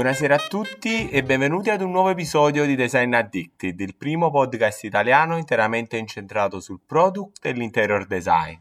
Buonasera a tutti e benvenuti ad un nuovo episodio di Design Addicted, il primo podcast italiano interamente incentrato sul product e l'interior design.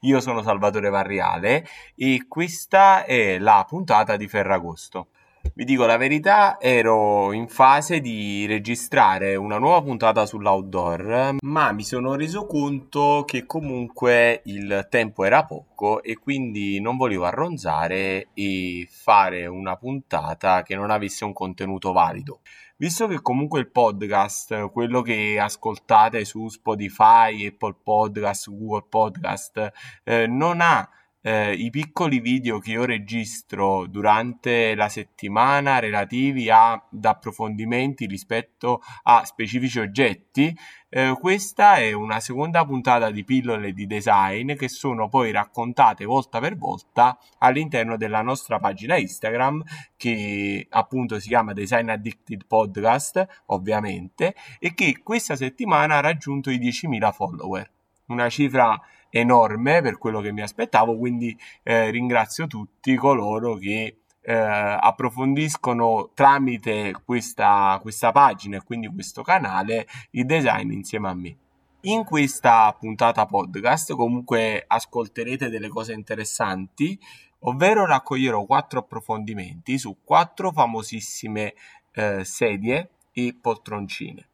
Io sono Salvatore Varriale e questa è la puntata di Ferragosto. Vi dico la verità, ero in fase di registrare una nuova puntata sull'outdoor, ma mi sono reso conto che comunque il tempo era poco e quindi non volevo arronzare e fare una puntata che non avesse un contenuto valido. Visto che comunque il podcast, quello che ascoltate su Spotify, Apple Podcast, Google Podcast, eh, non ha eh, i piccoli video che io registro durante la settimana relativi ad approfondimenti rispetto a specifici oggetti, eh, questa è una seconda puntata di pillole di design che sono poi raccontate volta per volta all'interno della nostra pagina Instagram che appunto si chiama Design Addicted Podcast, ovviamente, e che questa settimana ha raggiunto i 10.000 follower. Una cifra enorme per quello che mi aspettavo, quindi eh, ringrazio tutti coloro che eh, approfondiscono tramite questa, questa pagina e quindi questo canale il design insieme a me. In questa puntata podcast comunque ascolterete delle cose interessanti, ovvero raccoglierò quattro approfondimenti su quattro famosissime eh, sedie e poltroncine.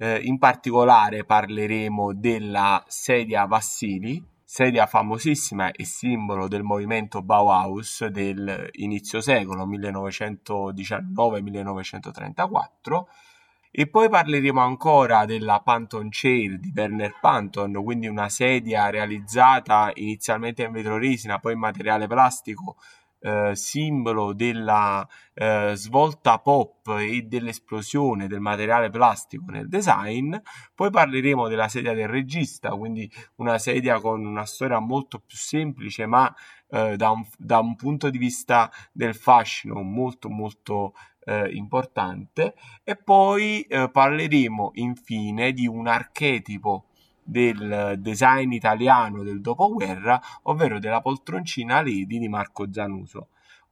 Eh, in particolare parleremo della sedia Vassili, sedia famosissima e simbolo del movimento Bauhaus del inizio secolo 1919-1934 e poi parleremo ancora della Panton Chair di Werner Panton, quindi una sedia realizzata inizialmente in vetroresina, poi in materiale plastico eh, simbolo della eh, svolta pop e dell'esplosione del materiale plastico nel design. Poi parleremo della sedia del regista, quindi una sedia con una storia molto più semplice, ma eh, da, un, da, un, punto di vista del fascino molto molto eh, importante. E poi eh, parleremo infine di un archetipo del design italiano del dopoguerra, ovvero della poltroncina Lady di Marco Zanuso.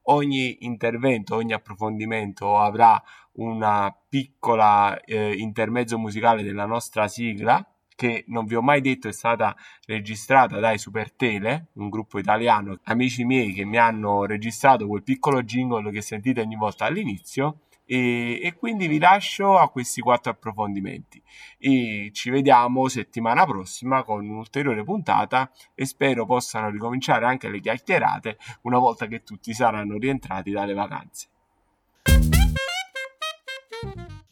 Ogni intervento, ogni approfondimento avrà una piccola eh, intermezzo musicale della nostra sigla che non vi ho mai detto è stata registrata dai Super Tele, un gruppo italiano, amici miei che mi hanno registrato quel piccolo jingle che sentite ogni volta all'inizio e, e, quindi vi lascio a questi quattro approfondimenti e ci vediamo settimana prossima con un'ulteriore puntata e spero possano ricominciare anche le chiacchierate una volta che tutti saranno rientrati dalle vacanze.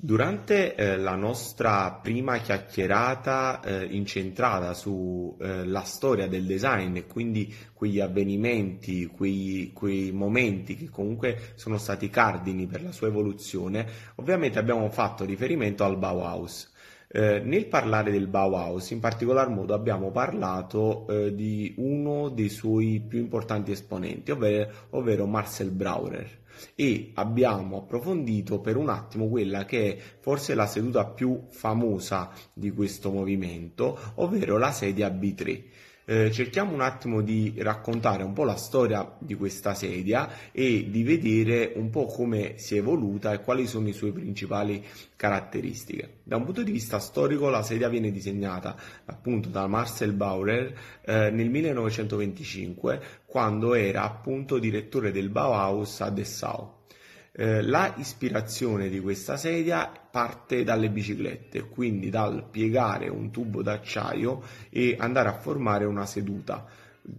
Durante eh, la nostra prima chiacchierata eh, incentrata sulla eh, storia del design e quindi quegli avvenimenti, quei, quei, momenti che comunque sono stati cardini per la sua evoluzione, ovviamente abbiamo fatto riferimento al Bauhaus. Eh, nel parlare del Bauhaus, in particolar modo abbiamo parlato eh, di uno dei suoi più importanti esponenti, ovvero, ovvero Marcel Brauer e abbiamo approfondito per un attimo quella che è forse la seduta più famosa di questo movimento, ovvero la sedia B3. Eh, cerchiamo un attimo di raccontare un po' la storia di questa sedia e di vedere un po' come si è evoluta e quali sono le sue principali caratteristiche. Da un punto di vista storico la sedia viene disegnata appunto da Marcel Bauer eh, nel 1925 quando era appunto direttore del Bauhaus a Dessau. Eh, la ispirazione di questa sedia parte dalle biciclette, quindi dal piegare un tubo d'acciaio e andare a formare una seduta.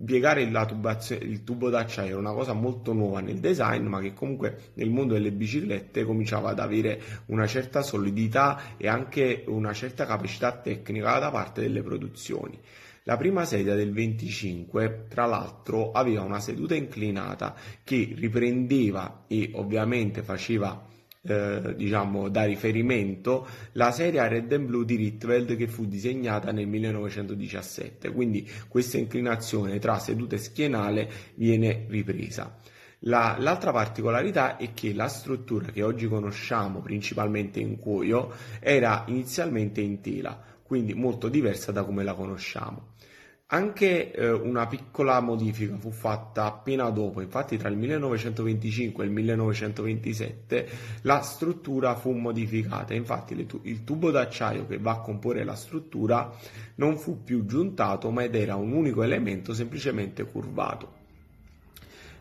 Piegare il, il tubo d'acciaio è una cosa molto nuova nel design, ma che comunque nel mondo delle biciclette cominciava ad avere una certa solidità e anche una certa capacità tecnica da parte delle produzioni. La prima sedia del 25, tra l'altro, aveva una seduta inclinata che riprendeva e ovviamente faceva eh, diciamo da riferimento la serie Red and Blue di Rietveld che fu disegnata nel 1917 quindi questa inclinazione tra seduta e schienale viene ripresa. La, l'altra particolarità è che la struttura che oggi conosciamo principalmente in cuoio era inizialmente in tela quindi molto diversa da come la conosciamo Anche eh, una piccola modifica fu fatta appena dopo, infatti tra il 1925 e il 1927 la struttura fu modificata, infatti tu- il tubo d'acciaio che va a comporre la struttura non fu più giuntato ma ed era un unico elemento semplicemente curvato.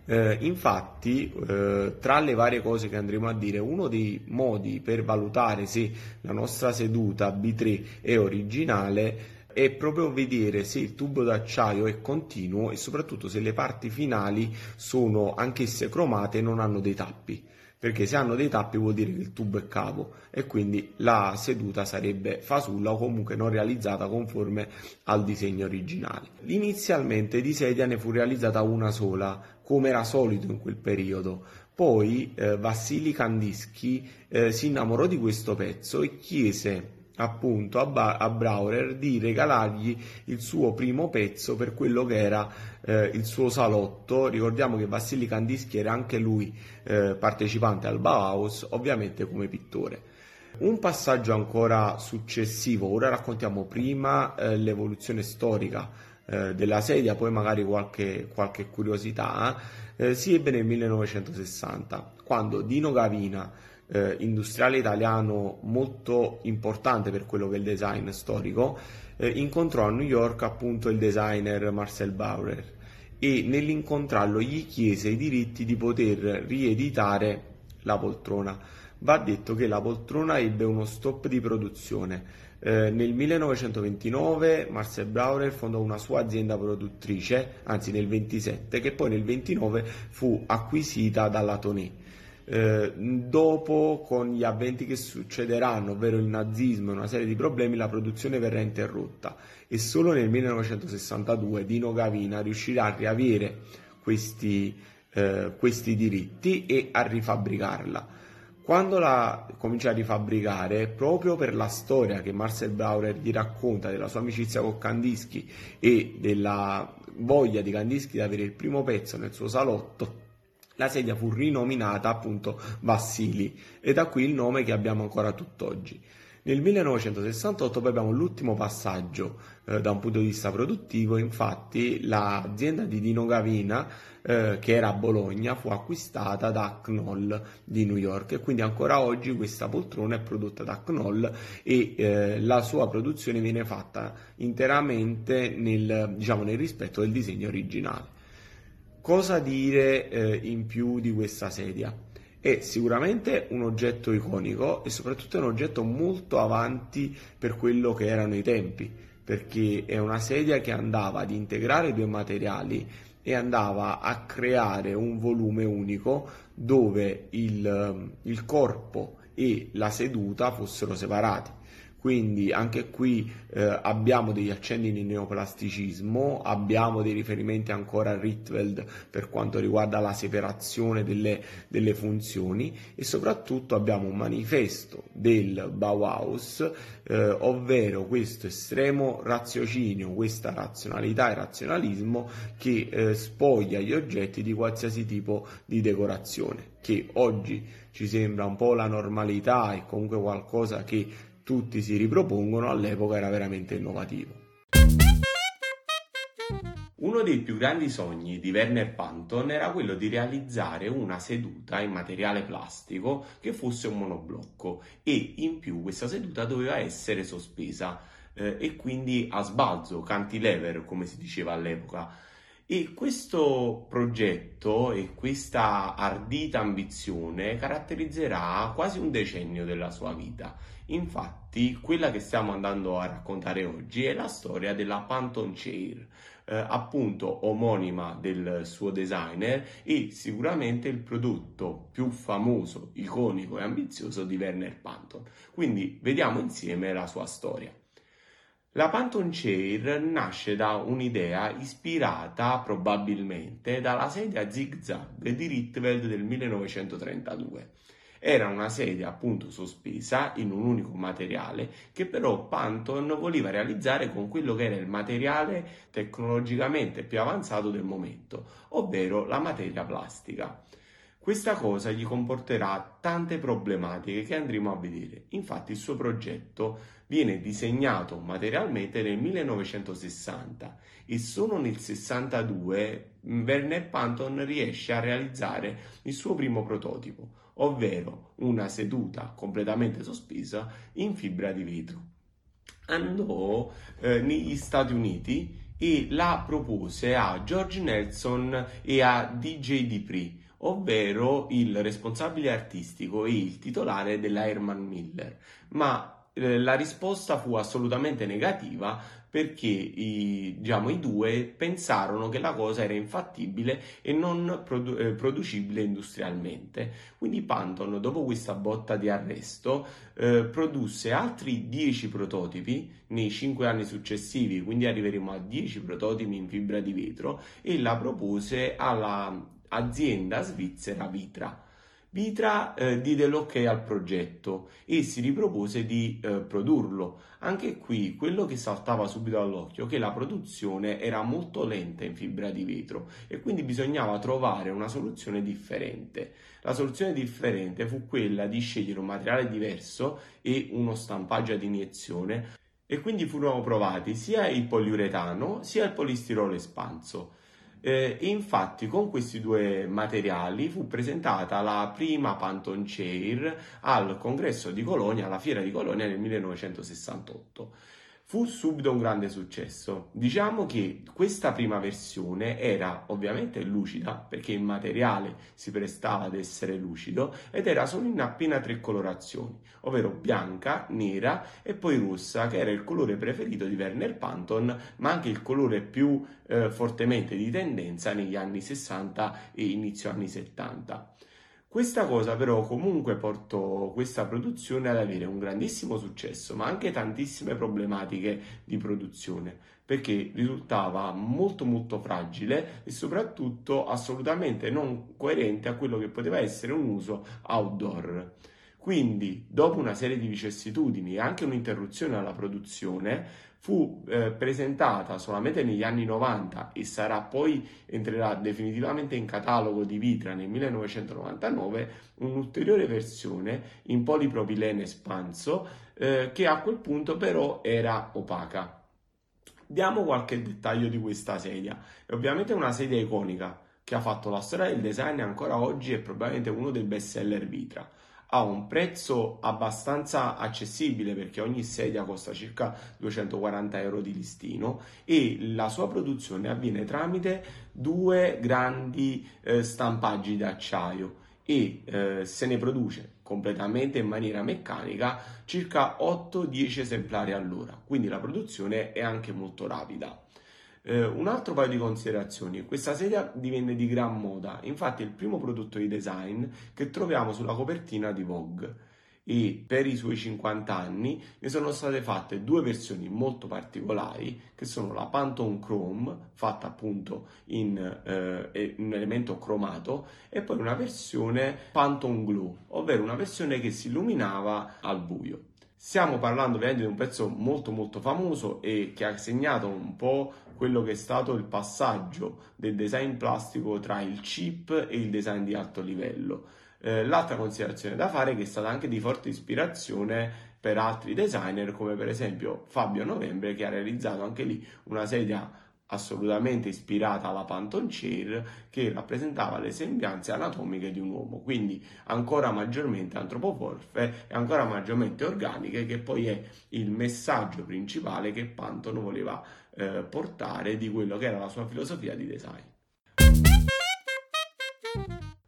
Eh, infatti, eh, tra le varie cose che andremo a dire, uno dei modi per valutare se la nostra seduta B3 è originale è proprio vedere se il tubo d'acciaio è continuo e soprattutto se le parti finali sono anch'esse cromate e non hanno dei tappi perché se hanno dei tappi vuol dire che il tubo è cavo e quindi la seduta sarebbe fasulla o comunque non realizzata conforme al disegno originale. Inizialmente di sedia ne fu realizzata una sola, come era solito in quel periodo. Poi eh, Vassili Kandinsky eh, si innamorò di questo pezzo e chiese appunto a, ba- a, Brauer di regalargli il suo primo pezzo per quello che era eh, il suo salotto. Ricordiamo che Vassili Kandinsky era anche lui eh, partecipante al Bauhaus, ovviamente come pittore. Un passaggio ancora successivo, ora raccontiamo prima eh, l'evoluzione storica eh, della sedia, poi magari qualche, qualche curiosità, eh, si ebbe nel 1960, quando Dino Gavina eh, industriale italiano molto importante per quello che è il design storico, eh, incontrò a New York appunto il designer Marcel Bauer e nell'incontrarlo gli chiese i diritti di poter rieditare la poltrona. Va detto che la poltrona ebbe uno stop di produzione. Eh, nel 1929 Marcel Brauer fondò una sua azienda produttrice, anzi nel 27, che poi nel 29 fu acquisita dalla Toné. Eh, dopo, con gli avventi che succederanno, ovvero il nazismo e una serie di problemi, la produzione verrà interrotta e solo nel 1962 Dino Gavina riuscirà a riavere questi, eh, questi diritti e a rifabbricarla. Quando la comincia a rifabbricare, proprio per la storia che Marcel Brauer gli racconta della sua amicizia con Kandinsky e della voglia di Kandinsky di avere il primo pezzo nel suo salotto, la sedia fu rinominata appunto Vassili e da qui il nome che abbiamo ancora tutt'oggi. Nel 1968 poi abbiamo l'ultimo passaggio eh, da un punto di vista produttivo, infatti l'azienda di Dino Gavina eh, che era a Bologna fu acquistata da Knoll di New York e quindi ancora oggi questa poltrona è prodotta da Knoll e eh, la sua produzione viene fatta interamente nel, diciamo, nel rispetto del disegno originale. Cosa dire eh, in più di questa sedia? È sicuramente un oggetto iconico e soprattutto è un oggetto molto avanti per quello che erano i tempi, perché è una sedia che andava ad integrare due materiali e andava a creare un volume unico dove il, il corpo e la seduta fossero separati quindi anche qui eh, abbiamo degli accenni di neoplasticismo, abbiamo dei riferimenti ancora a Rietveld per quanto riguarda la separazione delle, delle funzioni e soprattutto abbiamo un manifesto del Bauhaus, eh, ovvero questo estremo raziocinio, questa razionalità e razionalismo che eh, spoglia gli oggetti di qualsiasi tipo di decorazione, che oggi ci sembra un po' la normalità e comunque qualcosa che tutti si ripropongono, all'epoca era veramente innovativo. Uno dei più grandi sogni di Werner Panton era quello di realizzare una seduta in materiale plastico che fosse un monoblocco e in più questa seduta doveva essere sospesa eh, e quindi a sbalzo, cantilever come si diceva all'epoca. E questo progetto e questa ardita ambizione caratterizzerà quasi un decennio della sua vita. Infatti, quella che stiamo andando a raccontare oggi è la storia della Phantom Chair, eh, appunto omonima del suo designer e sicuramente il prodotto più famoso, iconico e ambizioso di Werner Panton. Quindi vediamo insieme la sua storia. La Phantom Chair nasce da un'idea ispirata probabilmente dalla sedia zig-zag di Rietveld del 1932. Era una sedia appunto sospesa in un unico materiale che però Panton voleva realizzare con quello che era il materiale tecnologicamente più avanzato del momento, ovvero la materia plastica. Questa cosa gli comporterà tante problematiche che andremo a vedere. Infatti il suo progetto viene disegnato materialmente nel 1960 e solo nel 62 Werner Panton riesce a realizzare il suo primo prototipo, ovvero una seduta completamente sospesa in fibra di vetro. Andò eh, negli Stati Uniti e la propose a George Nelson e a DJ Dupree ovvero il responsabile artistico e il titolare della Herman Miller, ma eh, la risposta fu assolutamente negativa perché i, diciamo, i due pensarono che la cosa era infattibile e non produ- eh, producibile industrialmente. Quindi Panton, dopo questa botta di arresto, eh, produsse altri 10 prototipi nei 5 anni successivi, quindi arriveremo a 10 prototipi in fibra di vetro e la propose alla azienda svizzera Vitra. Vitra eh, diede l'ok al progetto e si ripropose di eh, produrlo. Anche qui quello che saltava subito all'occhio è che la produzione era molto lenta in fibra di vetro e quindi bisognava trovare una soluzione differente. La soluzione differente fu quella di scegliere un materiale diverso e uno stampaggio ad iniezione e quindi furono provati sia il poliuretano sia il polistirolo espanso. Eh, infatti con questi due materiali fu presentata la prima Phantom Chair al congresso di Colonia, alla fiera di Colonia nel 1968 fu subito un grande successo. Diciamo che questa prima versione era ovviamente lucida perché il materiale si prestava ad essere lucido ed era solo in appena tre colorazioni, ovvero bianca, nera e poi rossa, che era il colore preferito di Werner Panton, ma anche il colore più eh, fortemente di tendenza negli anni 60 e inizio anni 70. Questa cosa però comunque portò questa produzione ad avere un grandissimo successo, ma anche tantissime problematiche di produzione, perché risultava molto molto fragile e soprattutto assolutamente non coerente a quello che poteva essere un uso outdoor. Quindi, dopo una serie di vicissitudini e anche un'interruzione alla produzione, fu eh, presentata solamente negli anni 90 e sarà poi entrerà definitivamente in catalogo di Vitra nel 1999 un'ulteriore versione in polipropilene espanso eh, che a quel punto però era opaca. Diamo qualche dettaglio di questa sedia. È ovviamente una sedia iconica che ha fatto la storia del design e ancora oggi è probabilmente uno dei best seller Vitra a un prezzo abbastanza accessibile perché ogni sedia costa circa 240 euro di listino e la sua produzione avviene tramite due grandi eh, stampaggi d'acciaio e eh, se ne produce completamente in maniera meccanica circa 8-10 esemplari all'ora. Quindi la produzione è anche molto rapida eh, un altro paio di considerazioni, questa sedia divenne di gran moda, infatti è il primo prodotto di design che troviamo sulla copertina di Vogue. E per i suoi 50 anni ne sono state fatte due versioni molto particolari che sono la Pantone Chrome fatta appunto in eh, un elemento cromato e poi una versione Pantone Glue ovvero una versione che si illuminava al buio. Stiamo parlando ovviamente di un pezzo molto molto famoso e che ha segnato un po' quello che è stato il passaggio del design plastico tra il chip e il design di alto livello. Eh, l'altra considerazione da fare è che è stata anche di forte ispirazione per altri designer come per esempio Fabio Novembre che ha realizzato anche lì una sedia assolutamente ispirata alla Phantom Chair che rappresentava le sembianze anatomiche di un uomo, quindi ancora maggiormente antropomorfe e ancora maggiormente organiche, che poi è il messaggio principale che Pantone voleva eh, portare di quello che era la sua filosofia di design.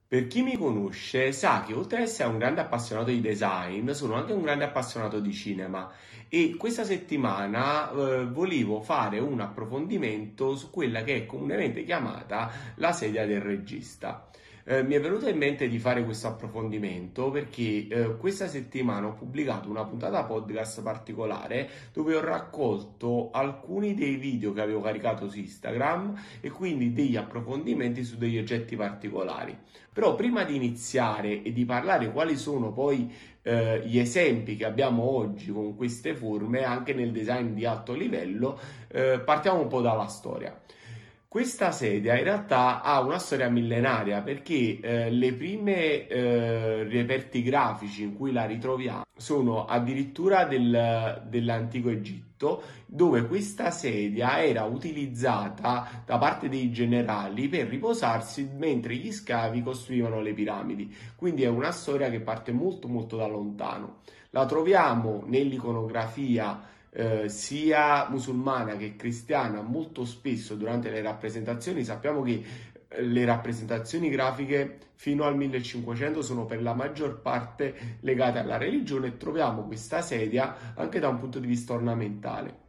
Per chi mi conosce sa che oltre ad essere un grande appassionato di design, sono anche un grande appassionato di cinema e questa settimana eh, volevo fare un approfondimento su quella che è comunemente chiamata la sedia del regista. Eh, mi è venuto in mente di fare questo approfondimento perché eh, questa settimana ho pubblicato una puntata podcast particolare dove ho raccolto alcuni dei video che avevo caricato su Instagram e quindi degli approfondimenti su degli oggetti particolari. Però prima di iniziare e di parlare quali sono poi eh, gli esempi che abbiamo oggi con queste forme anche nel design di alto livello, eh, partiamo un po' dalla storia. Questa sedia in realtà ha una storia millenaria perché eh, le prime eh, reperti grafici in cui la ritroviamo sono addirittura del, dell'antico Egitto dove questa sedia era utilizzata da parte dei generali per riposarsi mentre gli scavi costruivano le piramidi. Quindi è una storia che parte molto molto da lontano. La troviamo nell'iconografia eh, sia musulmana che cristiana molto spesso durante le rappresentazioni sappiamo che eh, le rappresentazioni grafiche fino al 1500 sono per la maggior parte legate alla religione e troviamo questa sedia anche da un punto di vista ornamentale.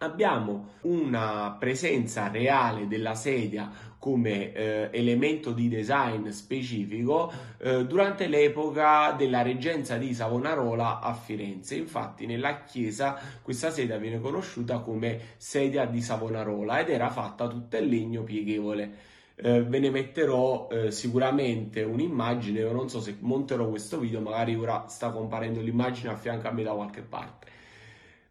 Abbiamo una presenza reale della sedia come eh, elemento di design specifico eh, durante l'epoca della reggenza di Savonarola a Firenze. Infatti nella chiesa questa sedia viene conosciuta come sedia di Savonarola ed era fatta tutta in legno pieghevole. Eh, ve ne metterò eh, sicuramente un'immagine, non so se monterò questo video, magari ora sta comparendo l'immagine a fianco a me da qualche parte.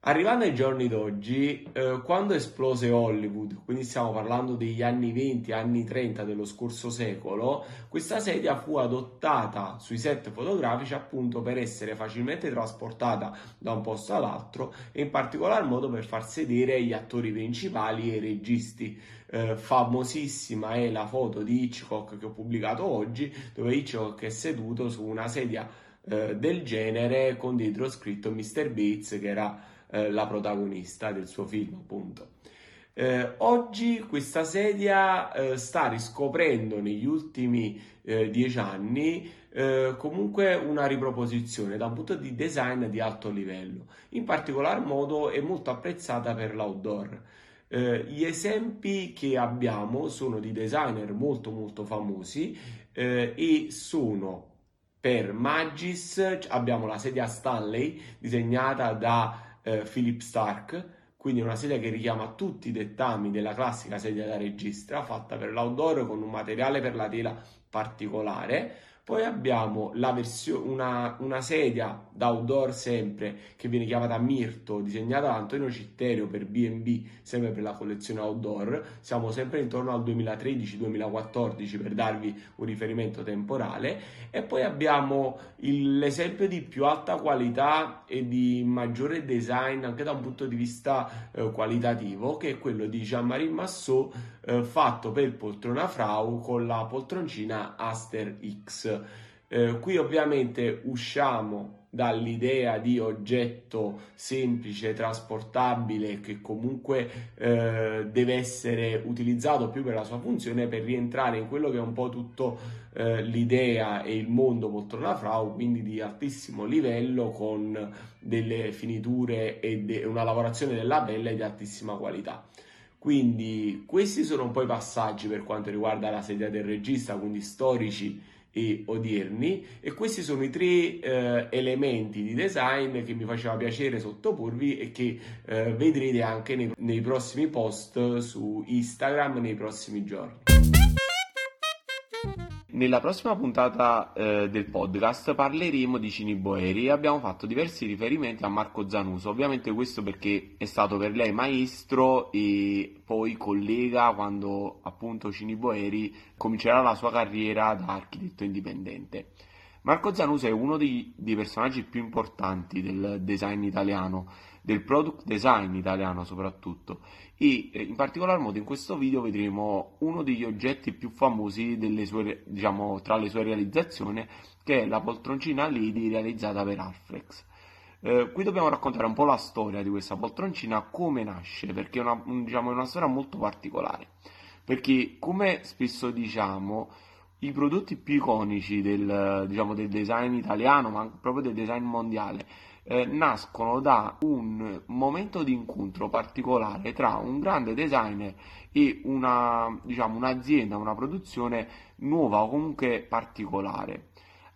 Arrivando ai giorni d'oggi, eh, quando esplose Hollywood, quindi stiamo parlando degli anni 20, anni 30 dello scorso secolo, questa sedia fu adottata sui set fotografici appunto per essere facilmente trasportata da un posto all'altro e in particolar modo per far sedere gli attori principali e i registi. Eh, famosissima è la foto di Hitchcock che ho pubblicato oggi, dove Hitchcock è seduto su una sedia eh, del genere con dietro scritto Mr. Bates che era eh, la protagonista del suo film, appunto. Eh, oggi questa sedia eh, sta riscoprendo negli ultimi eh, dieci anni eh, comunque una riproposizione da un punto di design di alto livello. In particolar modo è molto apprezzata per l'outdoor. Eh, gli esempi che abbiamo sono di designer molto molto famosi e sono per Magis abbiamo la sedia Stanley disegnata da eh, Philip Stark, quindi una sedia che richiama tutti i dettami della classica sedia da regista, fatta per l'outdoor con un materiale per la tela particolare poi abbiamo versione, una, una, sedia da outdoor sempre che viene chiamata Mirto, disegnata da Antonio Citterio per B&B, sempre per la collezione outdoor. Siamo sempre intorno al 2013-2014 per darvi un riferimento temporale. E poi abbiamo il, l'esempio di più alta qualità e di maggiore design anche da un punto di vista eh, qualitativo, che è quello di Jean-Marie Massot eh, fatto per poltrona Frau con la poltroncina Aster X. Eh, qui ovviamente usciamo dall'idea di oggetto semplice, trasportabile, che comunque eh, deve essere utilizzato più per la sua funzione, per rientrare in quello che è un po' tutto eh, l'idea e il mondo poltrona Frau, quindi di altissimo livello, con delle finiture e de- una lavorazione della pelle di altissima qualità. Quindi questi sono un po' i passaggi per quanto riguarda la sedia del regista, quindi storici e odierni e questi sono i tre eh, elementi di design che mi faceva piacere sottoporvi e che eh, vedrete anche nei, nei prossimi post su Instagram nei prossimi giorni. Nella prossima puntata eh, del podcast parleremo di Cini Boeri e abbiamo fatto diversi riferimenti a Marco Zanuso, ovviamente questo perché è stato per lei maestro e poi collega quando appunto Cini Boeri comincerà la sua carriera da architetto indipendente. Marco Zanuso è uno dei, dei personaggi più importanti del design italiano del product design italiano soprattutto e eh, in particolar modo in questo video vedremo uno degli oggetti più famosi sue, diciamo, tra le sue realizzazioni che è la poltroncina Lady realizzata per Arflex. Eh, qui dobbiamo raccontare un po' la storia di questa poltroncina, come nasce, perché è una, diciamo, è una storia molto particolare. Perché, come spesso diciamo, i prodotti più iconici del, diciamo, del design italiano, ma proprio del design mondiale, nascono da un momento di incontro particolare tra un grande designer e una, diciamo, un'azienda, una produzione nuova o comunque particolare.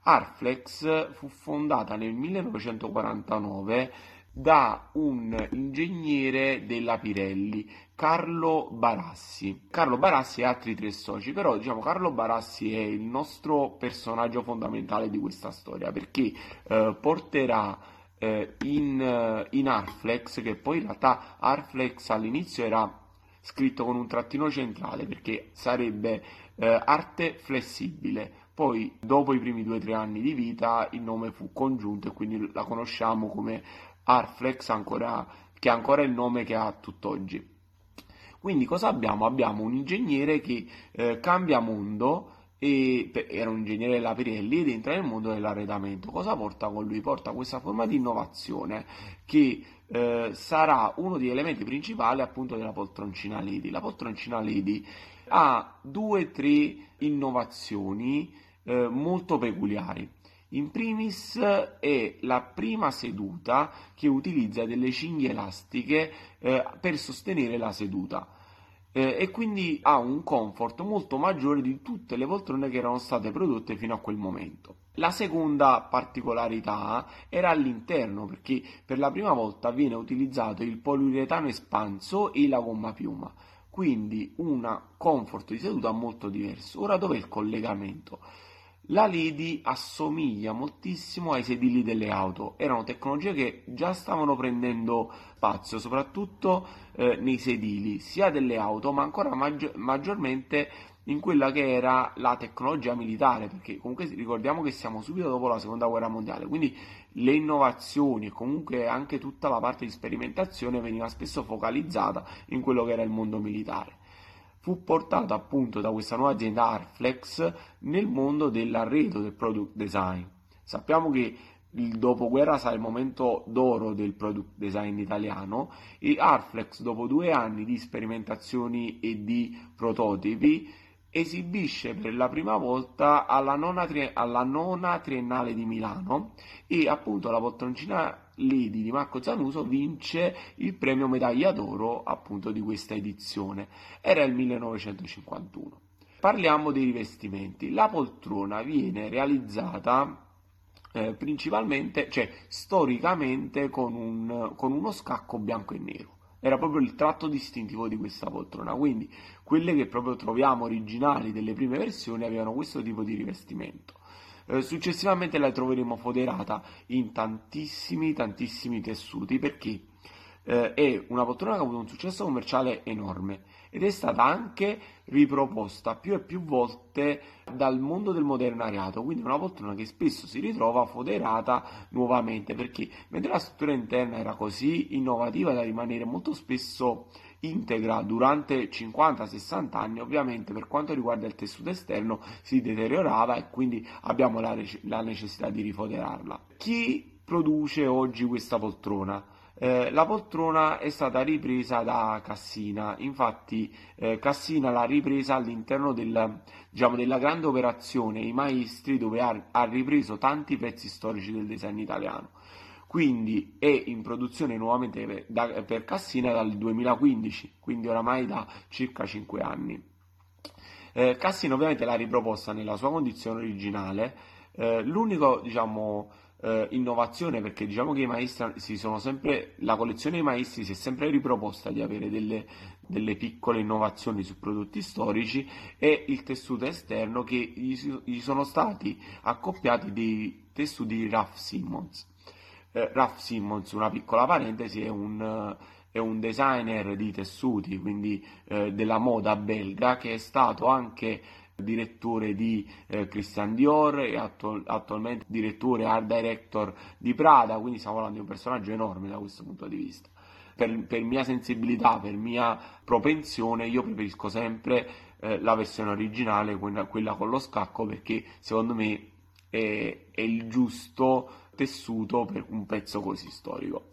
Arflex fu fondata nel 1949 da un ingegnere della Pirelli, Carlo Barassi. Carlo Barassi e altri tre soci, però diciamo Carlo Barassi è il nostro personaggio fondamentale di questa storia perché eh, porterà eh, in, eh, in Arflex, che poi in realtà Arflex all'inizio era scritto con un trattino centrale perché sarebbe eh, arte flessibile. Poi dopo i primi due o tre anni di vita il nome fu congiunto e quindi la conosciamo come Arflex ancora, che è ancora il nome che ha tutt'oggi. Quindi cosa abbiamo? Abbiamo un ingegnere che eh, cambia mondo e era un ingegnere della Pirelli ed entra nel mondo dell'arredamento. Cosa porta con lui? Porta questa forma di innovazione che eh, sarà uno degli elementi principali appunto della poltroncina Lady. La poltroncina Lady ha due o tre innovazioni eh, molto peculiari. In primis è la prima seduta che utilizza delle cinghie elastiche eh, per sostenere la seduta eh, e quindi ha un comfort molto maggiore di tutte le poltrone che erano state prodotte fino a quel momento. La seconda particolarità era all'interno perché per la prima volta viene utilizzato il poliuretano espanso e la gomma piuma, quindi un comfort di seduta molto diverso. Ora dov'è il collegamento? La Lidi assomiglia moltissimo ai sedili delle auto, erano tecnologie che già stavano prendendo spazio, soprattutto eh, nei sedili, sia delle auto, ma ancora maggi- maggiormente in quella che era la tecnologia militare, perché comunque ricordiamo che siamo subito dopo la seconda guerra mondiale, quindi le innovazioni e comunque anche tutta la parte di sperimentazione veniva spesso focalizzata in quello che era il mondo militare fu portato appunto da questa nuova azienda Arflex nel mondo dell'arredo del product design. Sappiamo che il dopoguerra sarà il momento d'oro del product design italiano e Arflex dopo due anni di sperimentazioni e di prototipi esibisce per la prima volta alla nona, tri- alla nona triennale di Milano e appunto la poltroncina Lady di Marco Zanuso vince il premio medaglia d'oro appunto di questa edizione. Era il 1951. Parliamo dei rivestimenti. La poltrona viene realizzata eh, principalmente, cioè storicamente con, un, con uno scacco bianco e nero era proprio il tratto distintivo di questa poltrona. Quindi quelle che proprio troviamo originali delle prime versioni avevano questo tipo di rivestimento. Eh, successivamente la troveremo foderata in tantissimi, tantissimi tessuti perché eh, è una poltrona che ha avuto un successo commerciale enorme ed è stata anche riproposta più e più volte dal mondo del modernariato, quindi una poltrona che spesso si ritrova foderata nuovamente perché mentre la struttura interna era così innovativa da rimanere molto spesso integra durante 50-60 anni, ovviamente per quanto riguarda il tessuto esterno si deteriorava e quindi abbiamo la, la necessità di rifoderarla. Chi produce oggi questa poltrona? Eh, la poltrona è stata ripresa da Cassina, infatti eh, Cassina l'ha ripresa all'interno del, diciamo, della grande operazione I Maestri dove ha, ha ripreso tanti pezzi storici del design italiano quindi è in produzione nuovamente per, da, per Cassina dal 2015, quindi oramai da circa 5 anni. Eh, Cassina ovviamente l'ha riproposta nella sua condizione originale, eh, l'unico diciamo, eh, innovazione perché diciamo che i maestri si sono sempre, la collezione dei maestri si è sempre riproposta di avere delle, delle piccole innovazioni su prodotti storici e il tessuto esterno che gli, gli sono stati accoppiati dei tessuti di Ralph Simmons eh, Ralph Simmons, una piccola parentesi, è un, è un designer di tessuti, quindi eh, della moda belga, che è stato anche direttore di eh, Christian Dior e attu- attualmente direttore art director di Prada, quindi stiamo parlando di un personaggio enorme da questo punto di vista. Per, per mia sensibilità, per mia propensione, io preferisco sempre eh, la versione originale, quella, quella, con lo scacco, perché secondo me è, è il giusto tessuto per un pezzo così storico.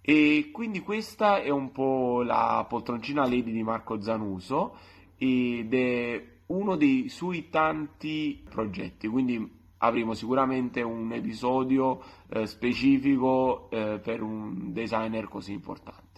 E quindi questa è un po' la poltroncina Lady di Marco Zanuso ed è uno dei suoi tanti progetti, quindi avremo sicuramente un episodio eh, specifico eh, per un designer così importante.